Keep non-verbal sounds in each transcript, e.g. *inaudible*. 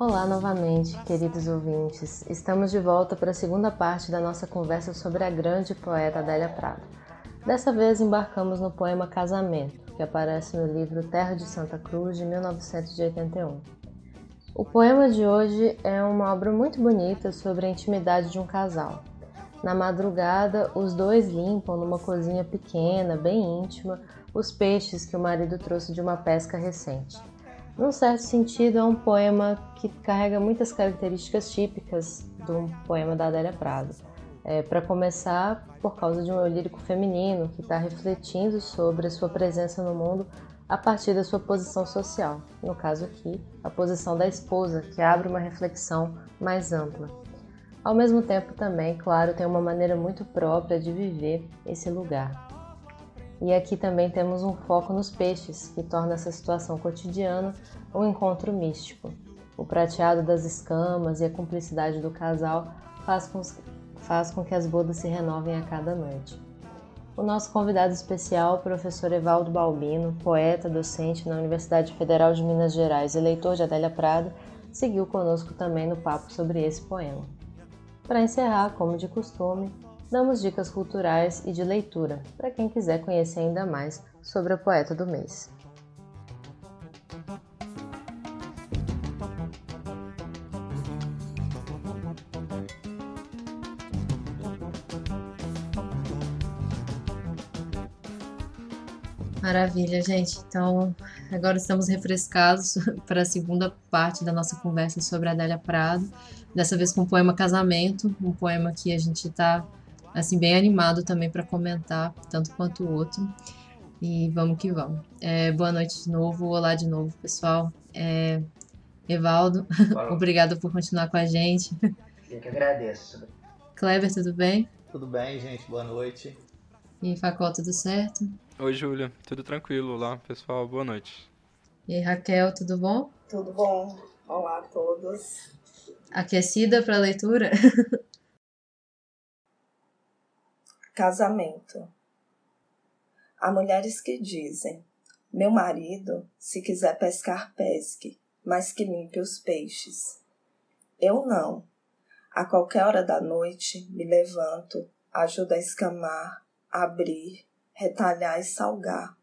Olá novamente, queridos ouvintes. Estamos de volta para a segunda parte da nossa conversa sobre a grande poeta Adélia Prado. Dessa vez embarcamos no poema Casamento, que aparece no livro Terra de Santa Cruz de 1981. O poema de hoje é uma obra muito bonita sobre a intimidade de um casal. Na madrugada, os dois limpam numa cozinha pequena, bem íntima, os peixes que o marido trouxe de uma pesca recente. Num certo sentido, é um poema que carrega muitas características típicas de um poema da Adélia Prado. É, Para começar, por causa de um lírico feminino que está refletindo sobre a sua presença no mundo a partir da sua posição social, no caso aqui, a posição da esposa, que abre uma reflexão mais ampla. Ao mesmo tempo, também, claro, tem uma maneira muito própria de viver esse lugar. E aqui também temos um foco nos peixes, que torna essa situação cotidiana um encontro místico. O prateado das escamas e a cumplicidade do casal faz com, faz com que as bodas se renovem a cada noite. O nosso convidado especial, o professor Evaldo Balbino, poeta, docente na Universidade Federal de Minas Gerais e leitor de Adélia Prado, seguiu conosco também no papo sobre esse poema. Para encerrar, como de costume, damos dicas culturais e de leitura para quem quiser conhecer ainda mais sobre a poeta do mês. Maravilha, gente. Então, agora estamos refrescados *laughs* para a segunda parte da nossa conversa sobre Adélia Prado. Dessa vez com o poema Casamento, um poema que a gente está assim bem animado também para comentar, tanto quanto o outro. E vamos que vamos. É, boa noite de novo, olá de novo, pessoal. É, Evaldo, *laughs* obrigado por continuar com a gente. Eu que agradeço. Kleber, tudo bem? Tudo bem, gente, boa noite. E Facol, tudo certo? Oi, Júlia, tudo tranquilo? Olá, pessoal, boa noite. E Raquel, tudo bom? Tudo bom. Olá a todos. Aquecida para a leitura? *laughs* Casamento. Há mulheres que dizem: Meu marido, se quiser pescar, pesque, mas que limpe os peixes. Eu não. A qualquer hora da noite me levanto, ajudo a escamar, abrir, retalhar e salgar.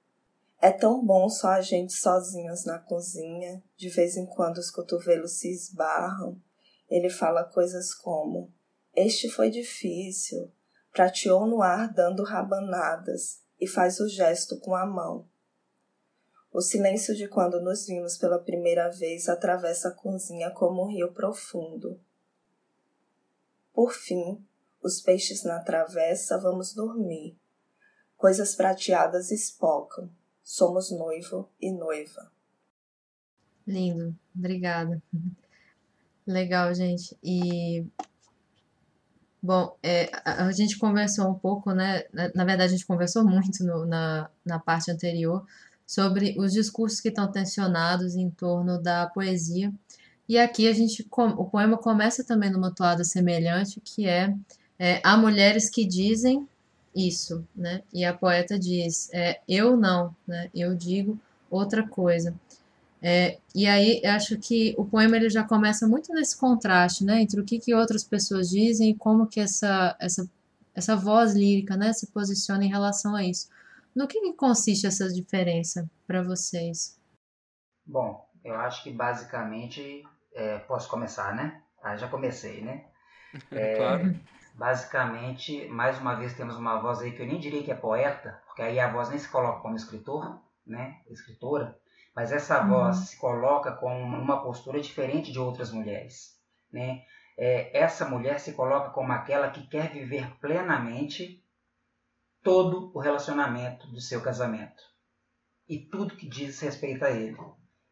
É tão bom só a gente sozinhos na cozinha, de vez em quando os cotovelos se esbarram. Ele fala coisas como: Este foi difícil, prateou no ar dando rabanadas e faz o gesto com a mão. O silêncio de quando nos vimos pela primeira vez atravessa a cozinha como um rio profundo. Por fim, os peixes na travessa, vamos dormir. Coisas prateadas espocam. Somos noivo e noiva. Lindo, obrigada. *laughs* Legal, gente. E Bom, é, a, a, gente conversou um pouco, né? Na, na verdade, a gente conversou muito no, na, na parte anterior sobre os discursos que estão tensionados em torno da poesia. E aqui a gente, o poema começa também numa toada semelhante, que é, é há mulheres que dizem isso, né? E a poeta diz, é, eu não, né? Eu digo outra coisa. É, e aí acho que o poema ele já começa muito nesse contraste, né, entre o que, que outras pessoas dizem e como que essa, essa, essa voz lírica, né, se posiciona em relação a isso. No que, que consiste essa diferença para vocês? Bom, eu acho que basicamente é, posso começar, né? Ah, já comecei, né? *laughs* É, claro. Basicamente, mais uma vez temos uma voz aí que eu nem diria que é poeta, porque aí a voz nem se coloca como escritor, né? Escritora mas essa uhum. voz se coloca com uma postura diferente de outras mulheres. Né? É, essa mulher se coloca como aquela que quer viver plenamente todo o relacionamento do seu casamento e tudo que diz respeito a ele.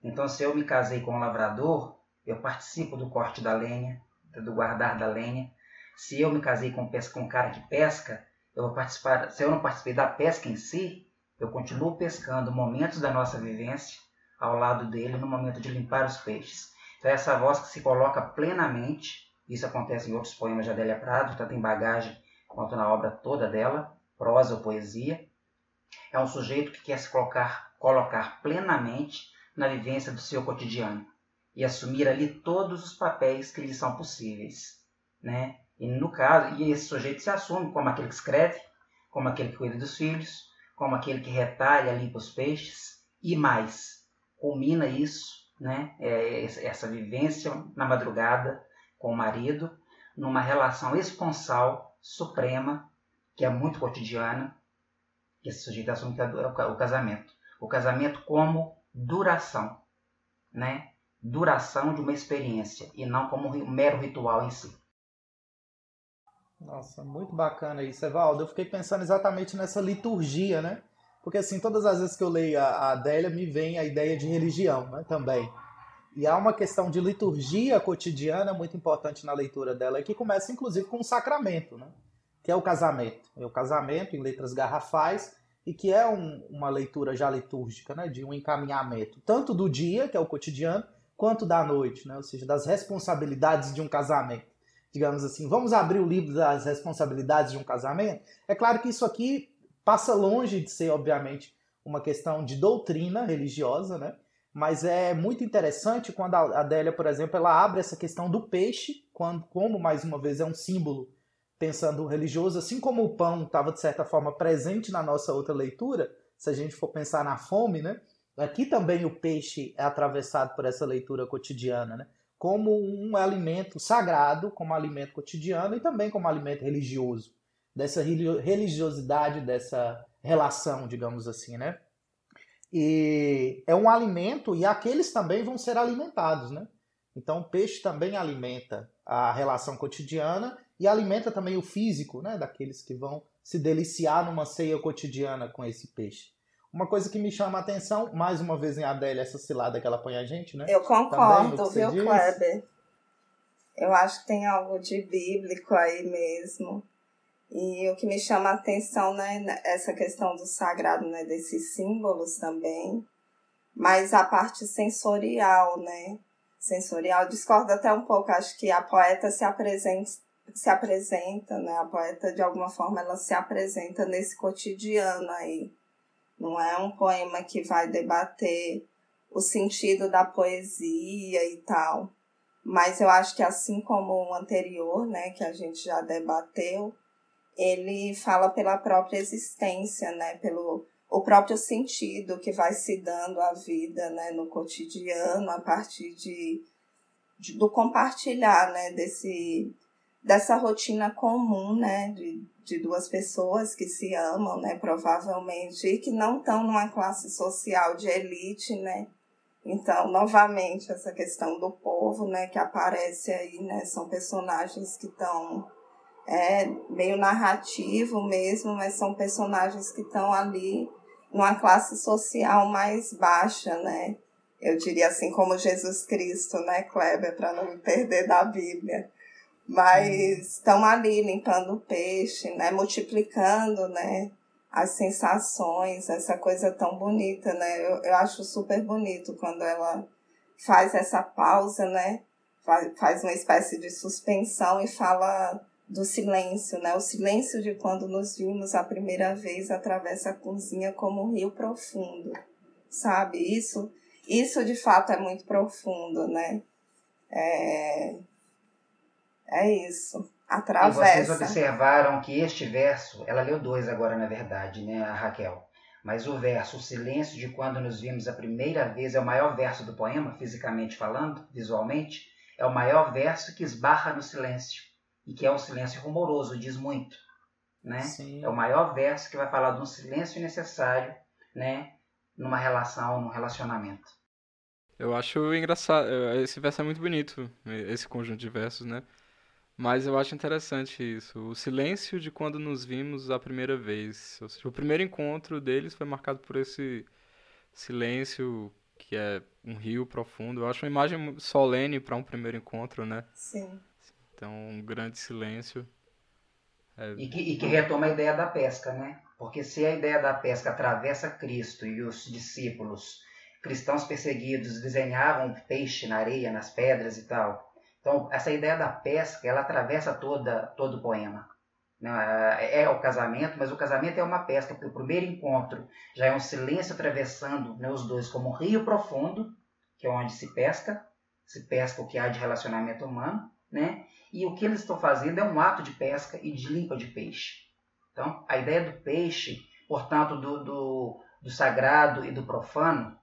Então, se eu me casei com um lavrador, eu participo do corte da lenha, do guardar da lenha. Se eu me casei com, com um cara que pesca, eu vou participar. Se eu não participei da pesca em si, eu continuo pescando momentos da nossa vivência ao lado dele no momento de limpar os peixes. Então, essa voz que se coloca plenamente, isso acontece em outros poemas de Adélia Prado, tanto em bagagem quanto na obra toda dela, prosa ou poesia. É um sujeito que quer se colocar, colocar plenamente na vivência do seu cotidiano. e assumir ali todos os papéis que lhe são possíveis, né? E no caso, e esse sujeito se assume como aquele que escreve, como aquele que cuida dos filhos, como aquele que retalha, limpa os peixes e mais. Culmina isso, né? É, essa vivência na madrugada com o marido, numa relação esponsal suprema, que é muito cotidiana, que esse sujeito assume que é o casamento. O casamento como duração, né? Duração de uma experiência e não como um mero ritual em si. Nossa, muito bacana isso, Evaldo. Eu fiquei pensando exatamente nessa liturgia, né? Porque assim, todas as vezes que eu leio a Adélia, me vem a ideia de religião, né? Também. E há uma questão de liturgia cotidiana muito importante na leitura dela, que começa inclusive com o sacramento, né? que é o casamento. É o casamento em letras garrafais e que é um, uma leitura já litúrgica, né? de um encaminhamento, tanto do dia, que é o cotidiano, quanto da noite, né? ou seja, das responsabilidades de um casamento. Digamos assim, vamos abrir o livro das responsabilidades de um casamento? É claro que isso aqui passa longe de ser, obviamente, uma questão de doutrina religiosa, né? mas é muito interessante quando a Adélia, por exemplo, ela abre essa questão do peixe, quando, como mais uma vez é um símbolo pensando religioso, assim como o pão estava de certa forma presente na nossa outra leitura, se a gente for pensar na fome, né? Aqui também o peixe é atravessado por essa leitura cotidiana, né? Como um alimento sagrado, como alimento cotidiano e também como alimento religioso, dessa religiosidade, dessa relação, digamos assim, né? E é um alimento e aqueles também vão ser alimentados, né? Então, o peixe também alimenta a relação cotidiana e alimenta também o físico, né? Daqueles que vão se deliciar numa ceia cotidiana com esse peixe. Uma coisa que me chama a atenção, mais uma vez em Adélia, essa cilada que ela põe a gente, né? Eu concordo, viu, diz. Kleber? Eu acho que tem algo de bíblico aí mesmo. E o que me chama a atenção, né, né, essa questão do sagrado, né, desses símbolos também, mas a parte sensorial, né, sensorial, discordo até um pouco, acho que a poeta se apresenta, se apresenta, né, a poeta de alguma forma ela se apresenta nesse cotidiano aí, não é um poema que vai debater o sentido da poesia e tal, mas eu acho que assim como o anterior, né, que a gente já debateu, ele fala pela própria existência, né? Pelo o próprio sentido que vai se dando à vida, né? No cotidiano, a partir de, de do compartilhar, né? Desse, dessa rotina comum, né? De, de duas pessoas que se amam, né? Provavelmente, e que não estão numa classe social de elite, né? Então, novamente, essa questão do povo, né, que aparece aí, né, são personagens que estão é meio narrativo mesmo, mas são personagens que estão ali numa classe social mais baixa, né? Eu diria assim como Jesus Cristo, né, Kleber, para não me perder da Bíblia. Mas estão ali limpando o peixe, né, multiplicando, né, as sensações, essa coisa tão bonita, né? Eu, eu acho super bonito quando ela faz essa pausa, né? Faz, faz uma espécie de suspensão e fala do silêncio, né? O silêncio de quando nos vimos a primeira vez atravessa a cozinha como um rio profundo, sabe? Isso, isso de fato é muito profundo, né? É, é isso. Atravessa. E vocês observaram que este verso, ela leu dois agora na verdade, né, a Raquel? Mas o verso, o silêncio de quando nos vimos a primeira vez, é o maior verso do poema, fisicamente falando, visualmente, é o maior verso que esbarra no silêncio e que é um silêncio rumoroso, diz muito. Né? É o maior verso que vai falar de um silêncio necessário né, numa relação, num relacionamento. Eu acho engraçado, esse verso é muito bonito, esse conjunto de versos, né? Mas eu acho interessante isso, o silêncio de quando nos vimos a primeira vez. Ou seja, o primeiro encontro deles foi marcado por esse silêncio que é um rio profundo. Eu acho uma imagem solene para um primeiro encontro, né? Sim. Então, um grande silêncio. É... E, que, e que retoma a ideia da pesca, né? Porque se a ideia da pesca atravessa Cristo e os discípulos cristãos perseguidos desenhavam peixe na areia, nas pedras e tal. Então, essa ideia da pesca, ela atravessa toda, todo o poema. Né? É, é o casamento, mas o casamento é uma pesca, porque o primeiro encontro já é um silêncio atravessando né, os dois como um rio profundo, que é onde se pesca, se pesca o que há de relacionamento humano, né? E o que eles estão fazendo é um ato de pesca e de limpa de peixe. Então, a ideia do peixe, portanto, do, do, do sagrado e do profano,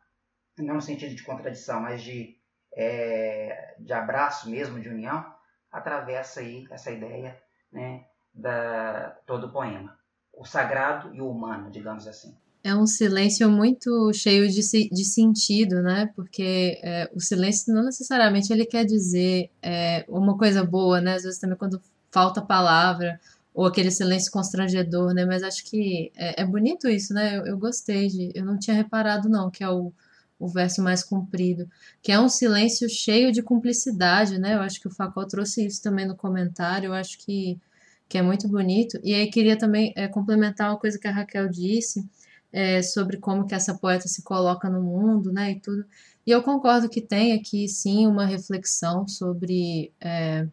não no sentido de contradição, mas de, é, de abraço mesmo, de união, atravessa aí essa ideia né, da todo o poema. O sagrado e o humano, digamos assim. É um silêncio muito cheio de, de sentido, né? Porque é, o silêncio não necessariamente ele quer dizer é, uma coisa boa, né? Às vezes também quando falta palavra ou aquele silêncio constrangedor, né? Mas acho que é, é bonito isso, né? Eu, eu, gostei de, eu não tinha reparado não que é o, o verso mais comprido, que é um silêncio cheio de cumplicidade, né? Eu acho que o Facol trouxe isso também no comentário. Eu acho que que é muito bonito. E aí queria também é, complementar uma coisa que a Raquel disse é, sobre como que essa poeta se coloca no mundo, né, e tudo. E eu concordo que tem aqui, sim, uma reflexão sobre... É,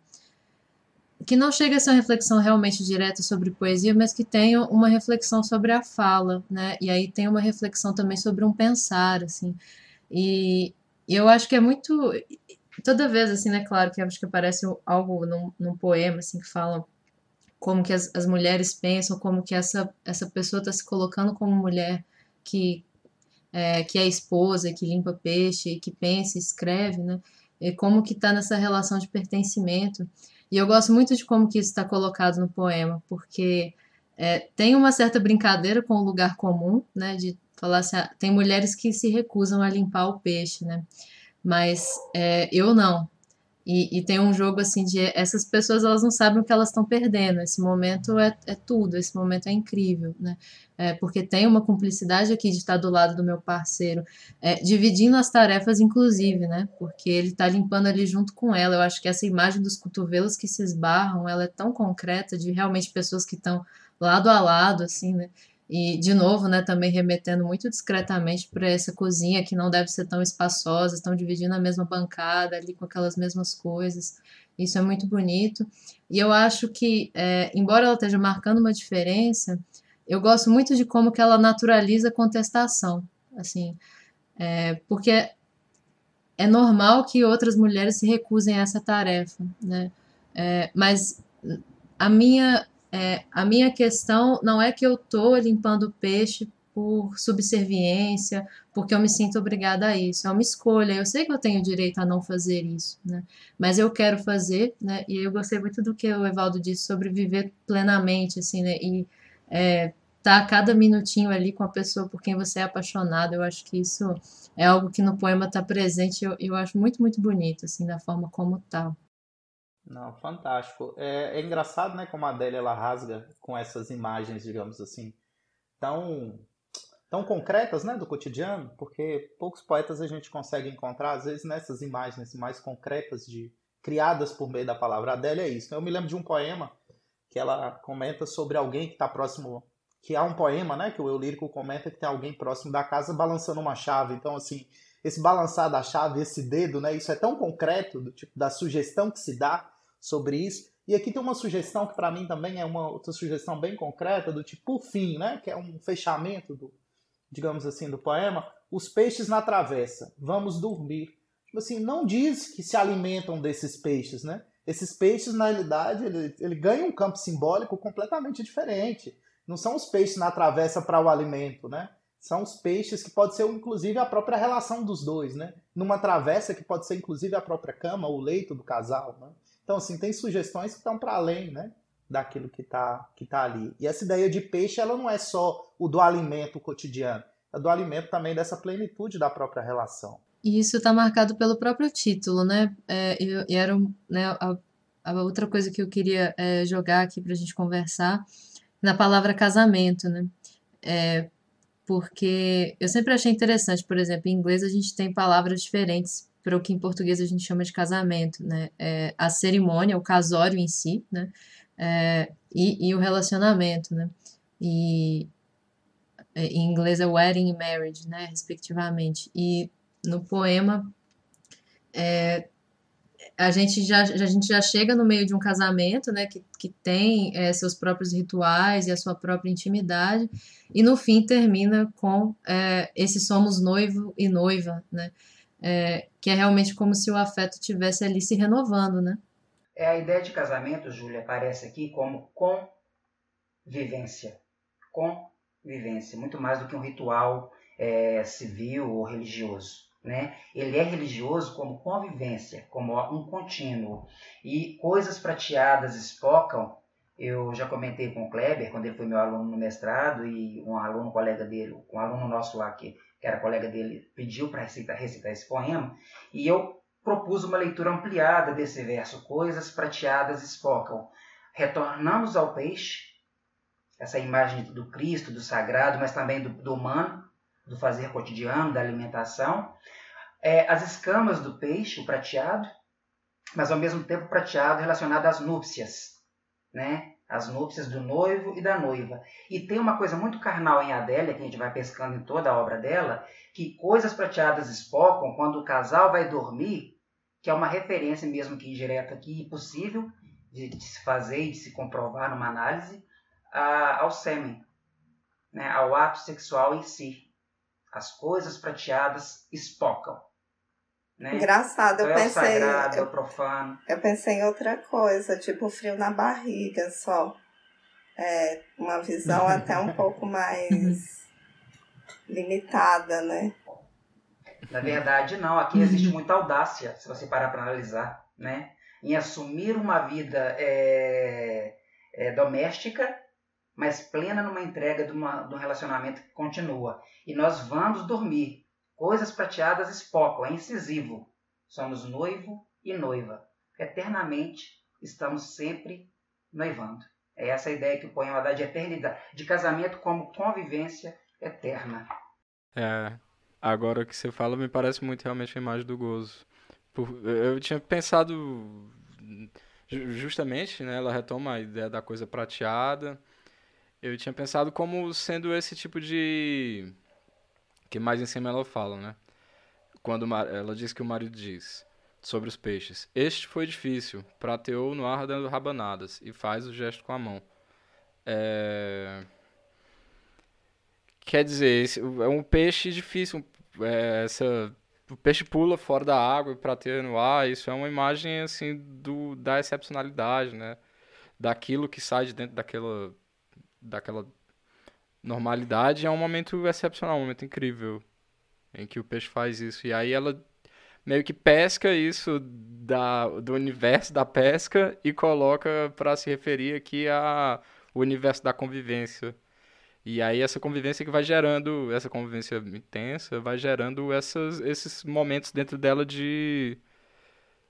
que não chega a ser uma reflexão realmente direta sobre poesia, mas que tem uma reflexão sobre a fala, né, e aí tem uma reflexão também sobre um pensar, assim, e, eu acho que é muito... Toda vez, assim, né, claro que acho que aparece algo num, num poema, assim, que fala como que as, as mulheres pensam, como que essa, essa pessoa está se colocando como mulher que é, que é esposa, que limpa peixe, que pensa, escreve, né? E como que está nessa relação de pertencimento. E eu gosto muito de como que isso está colocado no poema, porque é, tem uma certa brincadeira com o lugar comum, né? De falar assim, ah, tem mulheres que se recusam a limpar o peixe, né? Mas é, eu não. E, e, tem um jogo assim de essas pessoas elas não sabem o que elas estão perdendo. Esse momento é, é, tudo, esse momento é incrível, né? É, porque tem uma cumplicidade aqui de estar do lado do meu parceiro, é, dividindo as tarefas, inclusive, né? Porque ele está limpando ali junto com ela. Eu acho que essa imagem dos cotovelos que se esbarram, ela é tão concreta de realmente pessoas que estão lado a lado, assim, né? E, de novo, né, também remetendo muito discretamente para essa cozinha que não deve ser tão espaçosa, estão dividindo a mesma bancada ali com aquelas mesmas coisas. Isso é muito bonito. E eu acho que, é, embora ela esteja marcando uma diferença, eu gosto muito de como que ela naturaliza a contestação. Assim, é, porque é normal que outras mulheres se recusem a essa tarefa, né? É, mas a minha é, a minha questão não é que eu estou limpando o peixe por subserviência, porque eu me sinto obrigada a isso. É uma escolha. Eu sei que eu tenho direito a não fazer isso, né? Mas eu quero fazer, né? E eu gostei muito do que o Evaldo disse sobre viver plenamente, assim, né? E é, tá cada minutinho ali com a pessoa por quem você é apaixonado. Eu acho que isso é algo que no poema está presente. Eu, eu acho muito, muito bonito, assim, da forma como tá. Não, fantástico. É, é, engraçado, né, como a Adélia ela rasga com essas imagens, digamos assim, tão, tão concretas, né, do cotidiano, porque poucos poetas a gente consegue encontrar, às vezes, nessas imagens mais concretas, de criadas por meio da palavra. A Adélia é isso. Eu me lembro de um poema que ela comenta sobre alguém que está próximo, que há um poema, né, que o eu lírico comenta que tem alguém próximo da casa balançando uma chave. Então, assim, esse balançar da chave, esse dedo, né, isso é tão concreto, do tipo da sugestão que se dá sobre isso. E aqui tem uma sugestão que para mim também é uma outra sugestão bem concreta, do tipo, por fim, né? que é um fechamento, do, digamos assim, do poema, os peixes na travessa, vamos dormir. Tipo assim, não diz que se alimentam desses peixes, né? Esses peixes, na realidade, ele, ele ganha um campo simbólico completamente diferente. Não são os peixes na travessa para o alimento, né? São os peixes que pode ser, inclusive, a própria relação dos dois, né? Numa travessa que pode ser, inclusive, a própria cama, o leito do casal, né? Então, assim, tem sugestões que estão para além, né? Daquilo que está que tá ali. E essa ideia de peixe, ela não é só o do alimento cotidiano, é do alimento também dessa plenitude da própria relação. E isso está marcado pelo próprio título, né? É, e, era né, a, a, outra coisa que eu queria é, jogar aqui para a gente conversar, na palavra casamento, né? É, porque eu sempre achei interessante, por exemplo, em inglês a gente tem palavras diferentes para o que em português a gente chama de casamento, né? É, a cerimônia, o casório em si, né? É, e, e, o relacionamento, né? E é, em inglês é wedding e marriage, né? Respectivamente. E no poema é, a gente já a gente já chega no meio de um casamento, né? Que, que tem é, seus próprios rituais e a sua própria intimidade e no fim termina com é, esse somos noivo e noiva, né? É, que é realmente como se o afeto tivesse ali se renovando, né? É a ideia de casamento, Júlia, aparece aqui como convivência. Convivência, muito mais do que um ritual é, civil ou religioso. Né? Ele é religioso como convivência, como um contínuo. E coisas prateadas espocam. Eu já comentei com o Kleber, quando ele foi meu aluno no mestrado, e um aluno, colega dele, um aluno nosso lá que, que era colega dele, pediu para recitar, recitar esse poema, e eu propus uma leitura ampliada desse verso. Coisas prateadas espocam. Retornamos ao peixe, essa imagem do Cristo, do sagrado, mas também do, do humano, do fazer cotidiano, da alimentação. É, as escamas do peixe, o prateado, mas ao mesmo tempo prateado relacionado às núpcias, né? As núpcias do noivo e da noiva. E tem uma coisa muito carnal em Adélia, que a gente vai pescando em toda a obra dela, que coisas prateadas espocam quando o casal vai dormir, que é uma referência mesmo que indireta aqui, possível de, de se fazer e de se comprovar numa análise, a, ao sêmen, né? ao ato sexual em si as coisas prateadas espocam. Né? Engraçado, eu pensei. É o sagrado, eu, é o profano. Eu pensei em outra coisa, tipo frio na barriga só. É, uma visão *laughs* até um pouco mais limitada, né? Na verdade, não. Aqui existe muita audácia, se você parar para analisar, né? Em assumir uma vida é, é, doméstica mas plena numa entrega de, uma, de um relacionamento que continua. E nós vamos dormir. Coisas prateadas espocam, é incisivo. Somos noivo e noiva. Eternamente estamos sempre noivando. É essa a ideia que o poema dá de eternidade, de casamento como convivência eterna. É, agora que você fala, me parece muito realmente a imagem do gozo. Eu tinha pensado justamente, né, ela retoma a ideia da coisa prateada, eu tinha pensado como sendo esse tipo de. Que mais em cima ela fala, né? Quando ela diz que o marido diz sobre os peixes: Este foi difícil, prateou no ar dando rabanadas e faz o gesto com a mão. É... Quer dizer, é um peixe difícil. É, essa, o peixe pula fora da água e prateia no ar. Isso é uma imagem assim do, da excepcionalidade, né? Daquilo que sai de dentro daquela daquela normalidade, é um momento excepcional, um momento incrível em que o peixe faz isso. E aí ela meio que pesca isso da, do universo da pesca e coloca para se referir aqui ao universo da convivência. E aí essa convivência que vai gerando, essa convivência intensa, vai gerando essas, esses momentos dentro dela de,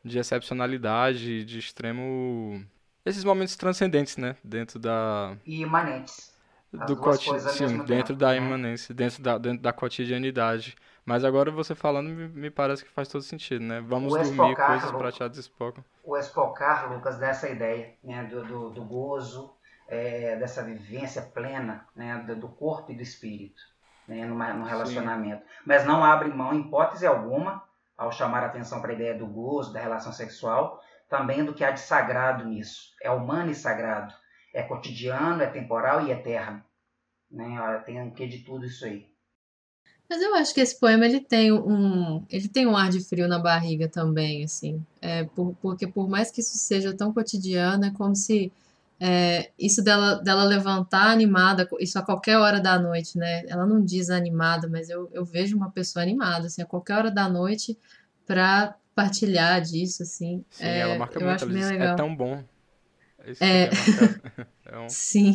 de excepcionalidade, de extremo esses momentos transcendentes, né? Dentro da. E imanentes. Do cotidiano, sim, dentro da né? imanência, dentro da, dentro da cotidianidade. Mas agora você falando, me, me parece que faz todo sentido, né? Vamos o dormir, coisas prateadas espocam. O espocar, Lucas, dessa ideia né? do, do, do gozo, é, dessa vivência plena né? do, do, corpo e do espírito né? Numa, num relacionamento. Sim. Mas não abre mão, em hipótese alguma, ao chamar a atenção para a ideia do gozo, da relação sexual, também do que há de sagrado nisso. É humano e sagrado. É cotidiano, é temporal e eterno. Né? Tem um quê de tudo isso aí. Mas eu acho que esse poema ele tem um, ele tem um ar de frio na barriga também, assim. É, por, porque por mais que isso seja tão cotidiano, é como se é, isso dela, dela levantar animada, isso a qualquer hora da noite, né? Ela não diz animada, mas eu, eu vejo uma pessoa animada, assim, a qualquer hora da noite, para partilhar disso, assim. Sim, é, ela marca muito, ela diz, é legal. é tão bom. Isso é... *laughs* é um... Sim.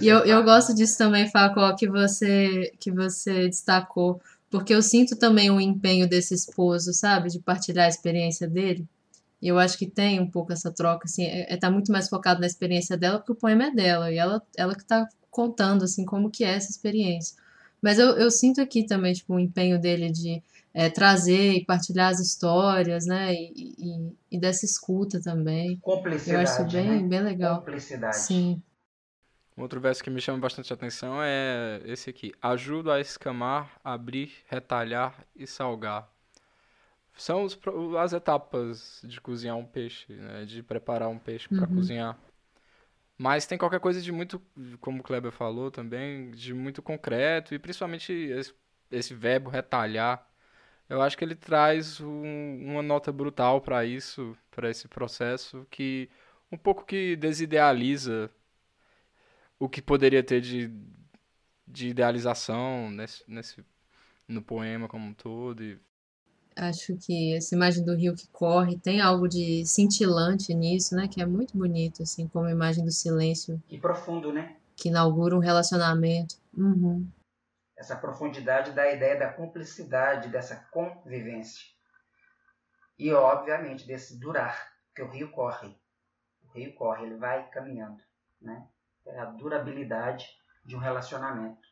e eu, eu gosto disso também, Facó, que você, que você destacou, porque eu sinto também o empenho desse esposo, sabe, de partilhar a experiência dele. E eu acho que tem um pouco essa troca, assim, é, é tá muito mais focado na experiência dela, porque o poema é dela, e ela, ela que tá contando, assim, como que é essa experiência. Mas eu, eu sinto aqui também, tipo, o empenho dele de é, trazer e partilhar as histórias, né? E, e, e, dessa escuta também. Cumplicidade. Eu acho bem, né? bem legal. Cumplicidade. Sim. Outro verso que me chama bastante atenção é esse aqui. Ajuda a escamar, abrir, retalhar e salgar. São os, as etapas de cozinhar um peixe, né? de preparar um peixe para uhum. cozinhar. Mas tem qualquer coisa de muito, como o Kleber falou também, de muito concreto e principalmente esse, esse verbo retalhar Eu acho que ele traz um, uma nota brutal para isso, para esse processo, que um pouco que desidealiza o que poderia ter de, de idealização nesse, nesse, no poema como um todo. E... Acho que essa imagem do rio que corre tem algo de cintilante nisso, né? Que é muito bonito, assim, como a imagem do silêncio. E profundo, né? Que inaugura um relacionamento. Uhum essa profundidade da ideia da cumplicidade, dessa convivência. E, obviamente, desse durar, que o rio corre. O rio corre, ele vai caminhando. Né? É a durabilidade de um relacionamento.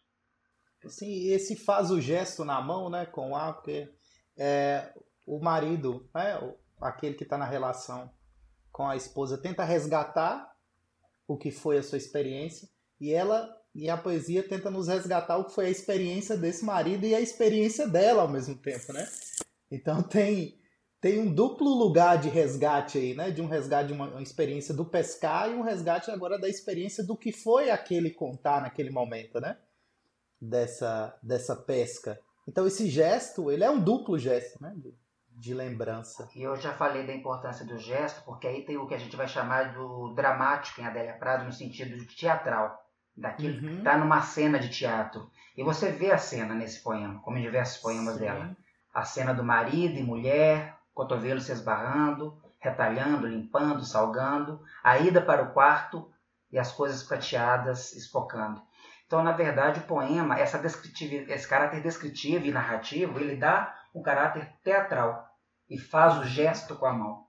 Sim, esse faz o gesto na mão, né, com ar, porque é, o marido, né, aquele que está na relação com a esposa, tenta resgatar o que foi a sua experiência e ela e a poesia tenta nos resgatar o que foi a experiência desse marido e a experiência dela ao mesmo tempo, né? Então *laughs* tem tem um duplo lugar de resgate aí, né? De um resgate de uma, uma, experiência do pescar e um resgate agora da experiência do que foi aquele contar naquele momento, né? Dessa, dessa pesca. Então esse gesto, ele é um duplo gesto, né? De, de lembrança. E eu já falei da importância do gesto, porque aí tem o que a gente vai chamar do dramático em Adélia Prado, no sentido teatral daquilo uhum. que está numa cena de teatro. E você vê a cena nesse poema, como em diversos poemas Sim. dela. A cena do marido e mulher, cotovelo se esbarrando, retalhando, limpando, salgando, a ida para o quarto e as coisas prateadas espocando. Então, na verdade, o poema, essa esse caráter descritivo e narrativo, ele dá um caráter teatral e faz o gesto com a mão.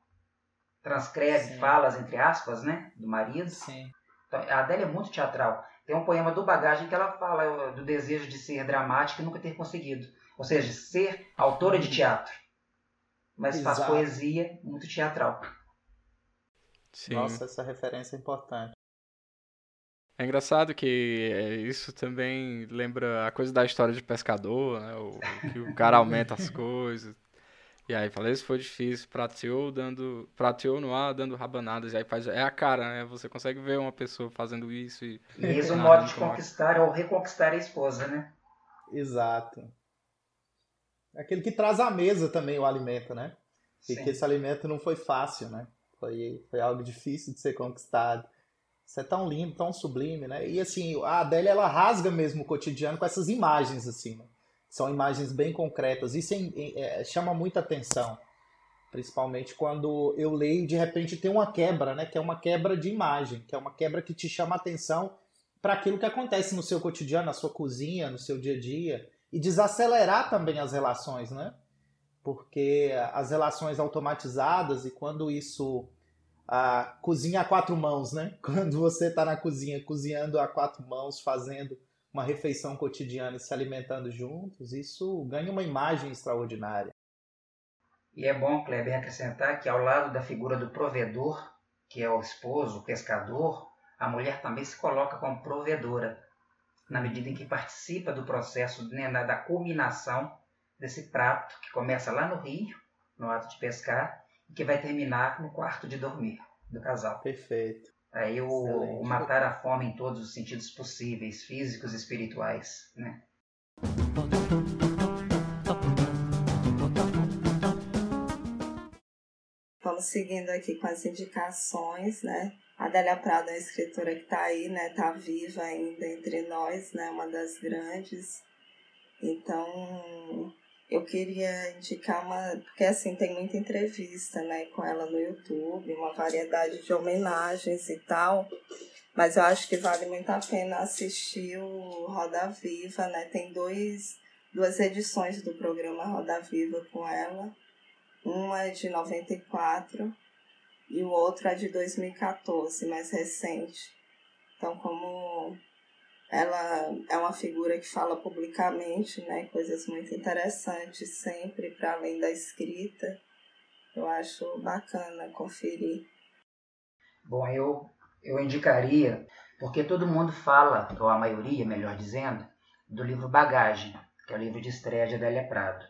Transcreve Sim. falas, entre aspas, né, do marido. Sim. Então, a Adélia é muito teatral. Tem um poema do Bagagem que ela fala do desejo de ser dramática e nunca ter conseguido. Ou seja, ser autora de teatro. Mas Exato. faz poesia muito teatral. Sim. Nossa, essa referência é importante. É engraçado que é, isso também lembra a coisa da história de pescador, né? O, que o cara aumenta as coisas. E aí falei, isso foi difícil, prateou dando, prateou no ar dando rabanadas, e aí faz, é a cara, né? Você consegue ver uma pessoa fazendo isso e... É um modo de conquistar ou reconquistar a esposa, né? Exato. Aquele que traz à mesa também o alimento, né? Sim. E que esse alimento não foi fácil, né? Foi, foi algo difícil de ser conquistado. Isso é tão lindo, tão sublime, né? E assim, a Adélia, ela rasga mesmo o cotidiano com essas imagens, assim, né? São imagens bem concretas. Isso é, chama muita atenção. Principalmente quando eu leio e de repente tem uma quebra, né? Que é uma quebra de imagem, que é uma quebra que te chama atenção para aquilo que acontece no seu cotidiano, na sua cozinha, no seu dia a dia. E desacelerar também as relações, né? Porque as relações automatizadas e quando isso a cozinha a quatro mãos, né? *laughs* Quando você está na cozinha cozinhando a quatro mãos, fazendo uma refeição cotidiana e se alimentando juntos, isso ganha uma imagem extraordinária. E é bom, Kleber, acrescentar que ao lado da figura do provedor, que é o esposo, o pescador, a mulher também se coloca como provedora, na medida em que participa do processo né, da culminação desse prato que começa lá no rio, no ato de pescar, e que vai terminar no quarto de dormir do casal. Perfeito. Aí o, o, matar a fome em todos os sentidos possíveis, físicos e espirituais, né? Vamos seguindo aqui com as indicações, né? A Adélia Prado é uma escritora que está aí, né? Está viva ainda entre nós, né? Uma das grandes. Então, eu queria indicar uma. Porque assim, tem muita entrevista né, com ela no YouTube, uma variedade de homenagens e tal. Mas eu acho que vale muito a pena assistir o Roda Viva, né? Tem dois, duas edições do programa Roda Viva com ela. Uma é de 94 e o outro é de 2014, mais recente. Então, como ela é uma figura que fala publicamente, né, coisas muito interessantes sempre para além da escrita. Eu acho bacana conferir. Bom, eu eu indicaria, porque todo mundo fala, ou a maioria, melhor dizendo, do livro Bagagem, que é o livro de estreia de Adélia Prado.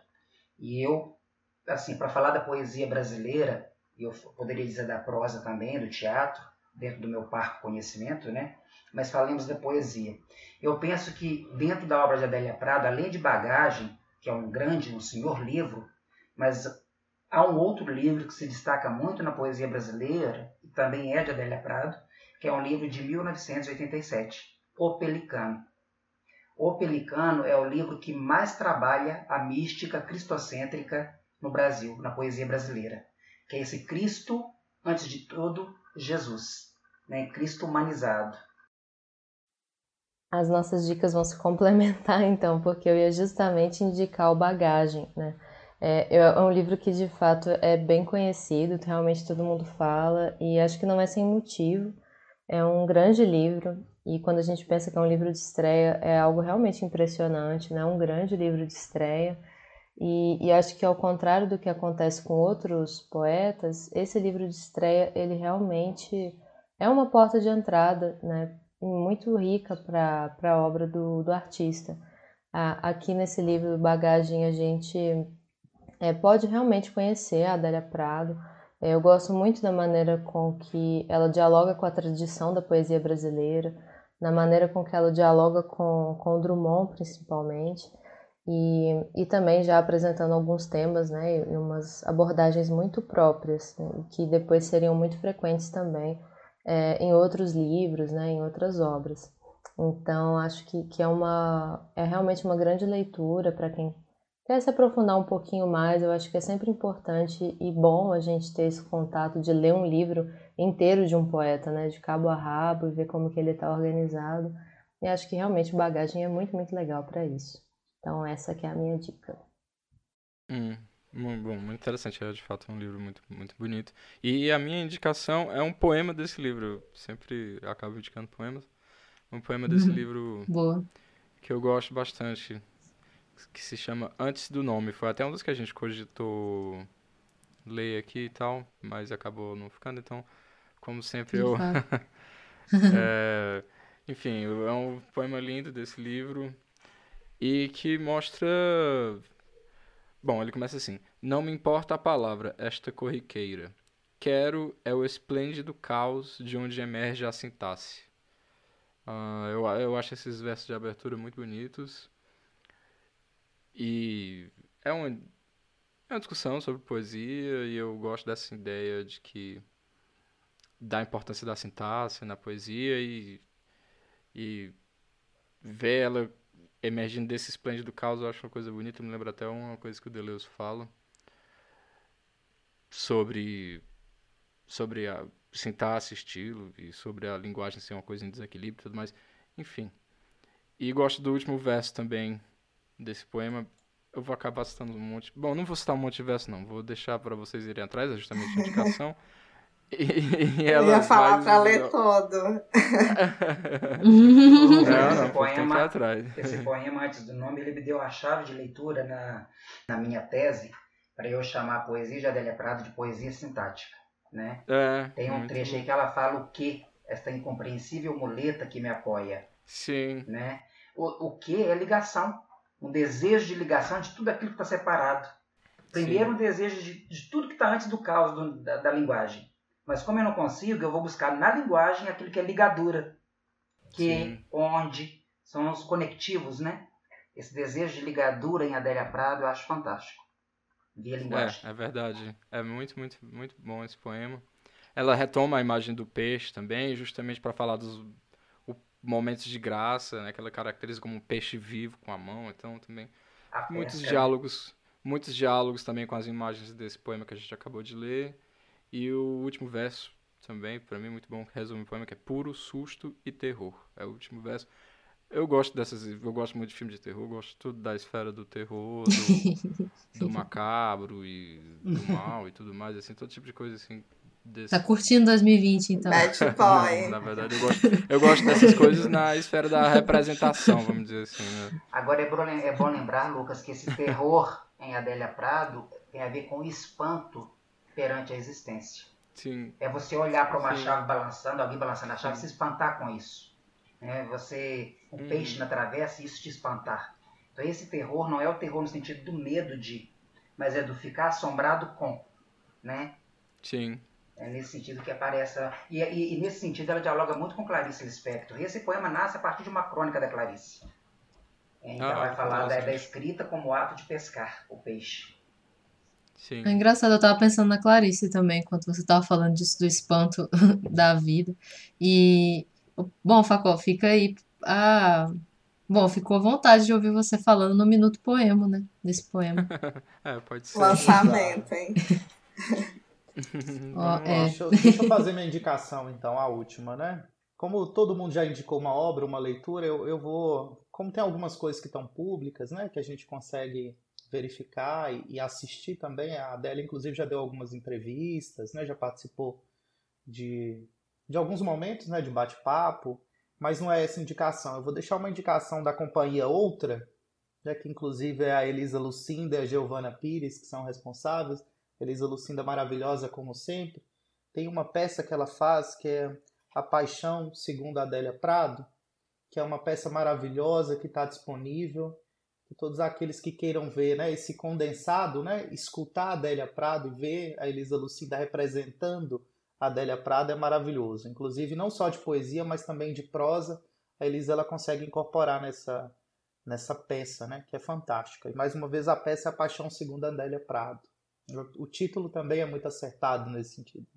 E eu, assim, para falar da poesia brasileira, e eu poderia dizer da prosa também, do teatro, dentro do meu parco conhecimento, né? mas falemos da poesia. Eu penso que dentro da obra de Adélia Prado, além de bagagem, que é um grande, um senhor livro, mas há um outro livro que se destaca muito na poesia brasileira, e também é de Adélia Prado, que é um livro de 1987, O Pelicano. O Pelicano é o livro que mais trabalha a mística cristocêntrica no Brasil, na poesia brasileira, que é esse Cristo, antes de tudo, Jesus, né? Cristo humanizado. As nossas dicas vão se *laughs* complementar então, porque eu ia justamente indicar o Bagagem, né? É, é um livro que de fato é bem conhecido, realmente todo mundo fala, e acho que não é sem motivo. É um grande livro, e quando a gente pensa que é um livro de estreia, é algo realmente impressionante, né? Um grande livro de estreia. E, e, acho que ao contrário do que acontece com outros poetas, esse livro de estreia ele realmente é uma porta de entrada, né? Muito rica para a obra do, do artista. aqui nesse livro Bagagem a gente é, pode realmente conhecer a Adélia Prado. É, eu gosto muito da maneira com que ela dialoga com a tradição da poesia brasileira, na maneira com que ela dialoga com, com Drummond, principalmente, e, e também já apresentando alguns temas né, e umas abordagens muito próprias, né, que depois seriam muito frequentes também é, em outros livros, né, em outras obras. Então, acho que, que é, uma, é realmente uma grande leitura para quem quer se aprofundar um pouquinho mais. Eu acho que é sempre importante e bom a gente ter esse contato de ler um livro inteiro de um poeta, né, de cabo a rabo, e ver como que ele está organizado. E acho que realmente bagagem é muito, muito legal para isso. Então essa que é a minha dica. Hum, bom, muito interessante. É de fato um livro muito, muito bonito. E a minha indicação é um poema desse livro. Eu sempre acabo indicando poemas. Um poema desse uhum. livro Boa. que eu gosto bastante, que se chama Antes do Nome. Foi até um dos que a gente cogitou ler aqui e tal, mas acabou não ficando. Então como sempre eu. *laughs* é, *laughs* enfim, é um poema lindo desse livro e que mostra. Bom, ele começa assim: Não me importa a palavra, esta corriqueira. Quero é o esplêndido caos de onde emerge a sintaxe. Uh, eu, eu acho esses versos de abertura muito bonitos. E é uma, é uma discussão sobre poesia, e eu gosto dessa ideia de que da importância da sintaxe na poesia e, e ver ela emergindo desse esplêndido caos, eu acho uma coisa bonita. Me lembra até uma coisa que o Deleuze fala sobre, sobre a sintaxe, estilo e sobre a linguagem ser uma coisa em desequilíbrio e tudo mais. Enfim. E gosto do último verso também desse poema. Eu vou acabar citando um monte. Bom, não vou citar um monte de verso, não. Vou deixar para vocês irem atrás, é justamente a indicação. *laughs* E Eu ia falar para ler todo. não, não, esse, poema, atrás. esse poema, antes do nome, ele me deu a chave de leitura na, na minha tese para eu chamar a poesia de Adélia Prado de poesia sintática. Né? É, Tem um trecho bom. aí que ela fala o que, esta incompreensível muleta que me apoia. Sim. Né? O, o que é ligação, um desejo de ligação de tudo aquilo que está separado. Primeiro, Sim. um desejo de, de tudo que está antes do caos do, da, da linguagem. Mas como eu não consigo, eu vou buscar na linguagem aquilo que é ligadura, que, Sim. onde são os conectivos, né? Esse desejo de ligadura em Adélia Prado eu acho fantástico. Via linguagem. É, é verdade. É muito, muito, muito bom esse poema. Ela retoma a imagem do peixe também, justamente para falar dos momentos de graça, né? Que ela caracteriza como um peixe vivo com a mão. Então também muitos diálogos, muitos diálogos também com as imagens desse poema que a gente acabou de ler. E o último verso também, para mim, muito bom, que resume o poema, que é puro susto e terror. É o último verso. Eu gosto dessas, eu gosto muito de filmes de terror, gosto tudo da esfera do terror, do, *laughs* do macabro e do mal e tudo mais, assim, todo tipo de coisa assim. Desse... Tá curtindo 2020, então. Bad boy. Não, na verdade, eu gosto, eu gosto dessas coisas na esfera da representação, vamos dizer assim. Né? Agora é bom, é bom lembrar, Lucas, que esse terror em Adélia Prado tem a ver com espanto perante a existência. Sim. É você olhar para uma Sim. chave balançando, alguém balançando a chave, Sim. se espantar com isso. É você, um uhum. peixe na travessa e isso te espantar. Então esse terror não é o terror no sentido do medo de, mas é do ficar assombrado com, né? Sim. É nesse sentido que aparece. E, e, e, nesse sentido ela dialoga muito com Clarice Lispector. E esse poema nasce a partir de uma crônica da Clarice. Então ah, vai falar da, da, escrita como ato de pescar o peixe. Sim. É engraçado, eu tava pensando na Clarice também, enquanto você tava falando disso do espanto *laughs* da vida. E, bom, Facó, fica aí. Ah, bom, ficou à vontade de ouvir você falando no Minuto Poema, né? Desse poema. *laughs* é, pode ser. Lançamento, hein? oh, é. deixa, eu, deixa eu fazer minha indicação, então, a última, né? Como todo mundo já indicou uma obra, uma leitura, eu, eu vou. Como tem algumas coisas que estão públicas, né? Que a gente consegue verificar e, e assistir também. A Adélia, inclusive, já deu algumas entrevistas, né? Já participou de, de alguns momentos, né? De bate-papo. Mas não é essa indicação. Eu vou deixar uma indicação da companhia Outra, né, que inclusive é a Elisa Lucinda e a Giovana Pires, que são responsáveis. Elisa Lucinda maravilhosa, como sempre. Tem uma peça que ela faz que é A Paixão, segundo Adélia Prado, que é uma peça maravilhosa que está disponível. E todos aqueles que queiram ver né, esse condensado, né, escutar a Adélia Prado e ver a Elisa Lucinda representando a Adélia Prado é maravilhoso. Inclusive, não só de poesia, mas também de prosa. A Elisa ela consegue incorporar nessa, nessa peça, né, que é fantástica. E mais uma vez, a peça é A Paixão Segundo Adélia Prado. O título também é muito acertado nesse sentido.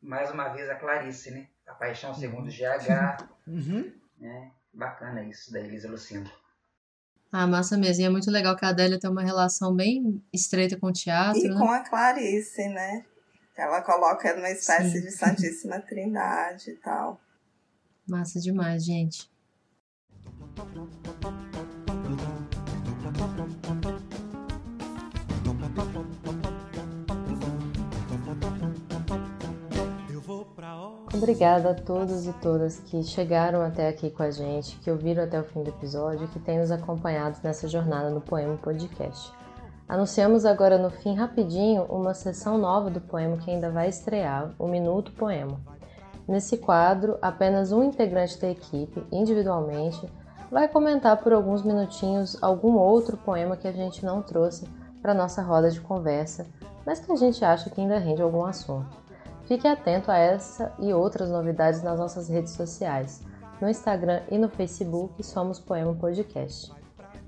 Mais uma vez a Clarice, né? A Paixão Segundo GH. *laughs* Uhum. É, bacana isso da Elisa Lucinda. Ah, massa mesmo. E é muito legal que a Adélia tem uma relação bem estreita com o teatro. E né? com a Clarice, né? Ela coloca numa espécie Sim. de Santíssima Trindade e tal. Massa demais, gente. Obrigada a todos e todas que chegaram até aqui com a gente, que ouviram até o fim do episódio e que têm nos acompanhado nessa jornada no Poema Podcast. Anunciamos agora no fim rapidinho uma sessão nova do poema que ainda vai estrear, o Minuto Poema. Nesse quadro, apenas um integrante da equipe, individualmente, vai comentar por alguns minutinhos algum outro poema que a gente não trouxe para nossa roda de conversa, mas que a gente acha que ainda rende algum assunto. Fique atento a essa e outras novidades nas nossas redes sociais. No Instagram e no Facebook somos Poema Podcast.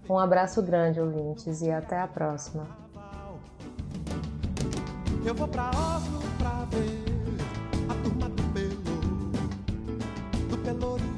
Um abraço grande, ouvintes, e até a próxima. Eu vou pra Oslo pra ver a turma do do Pelourinho.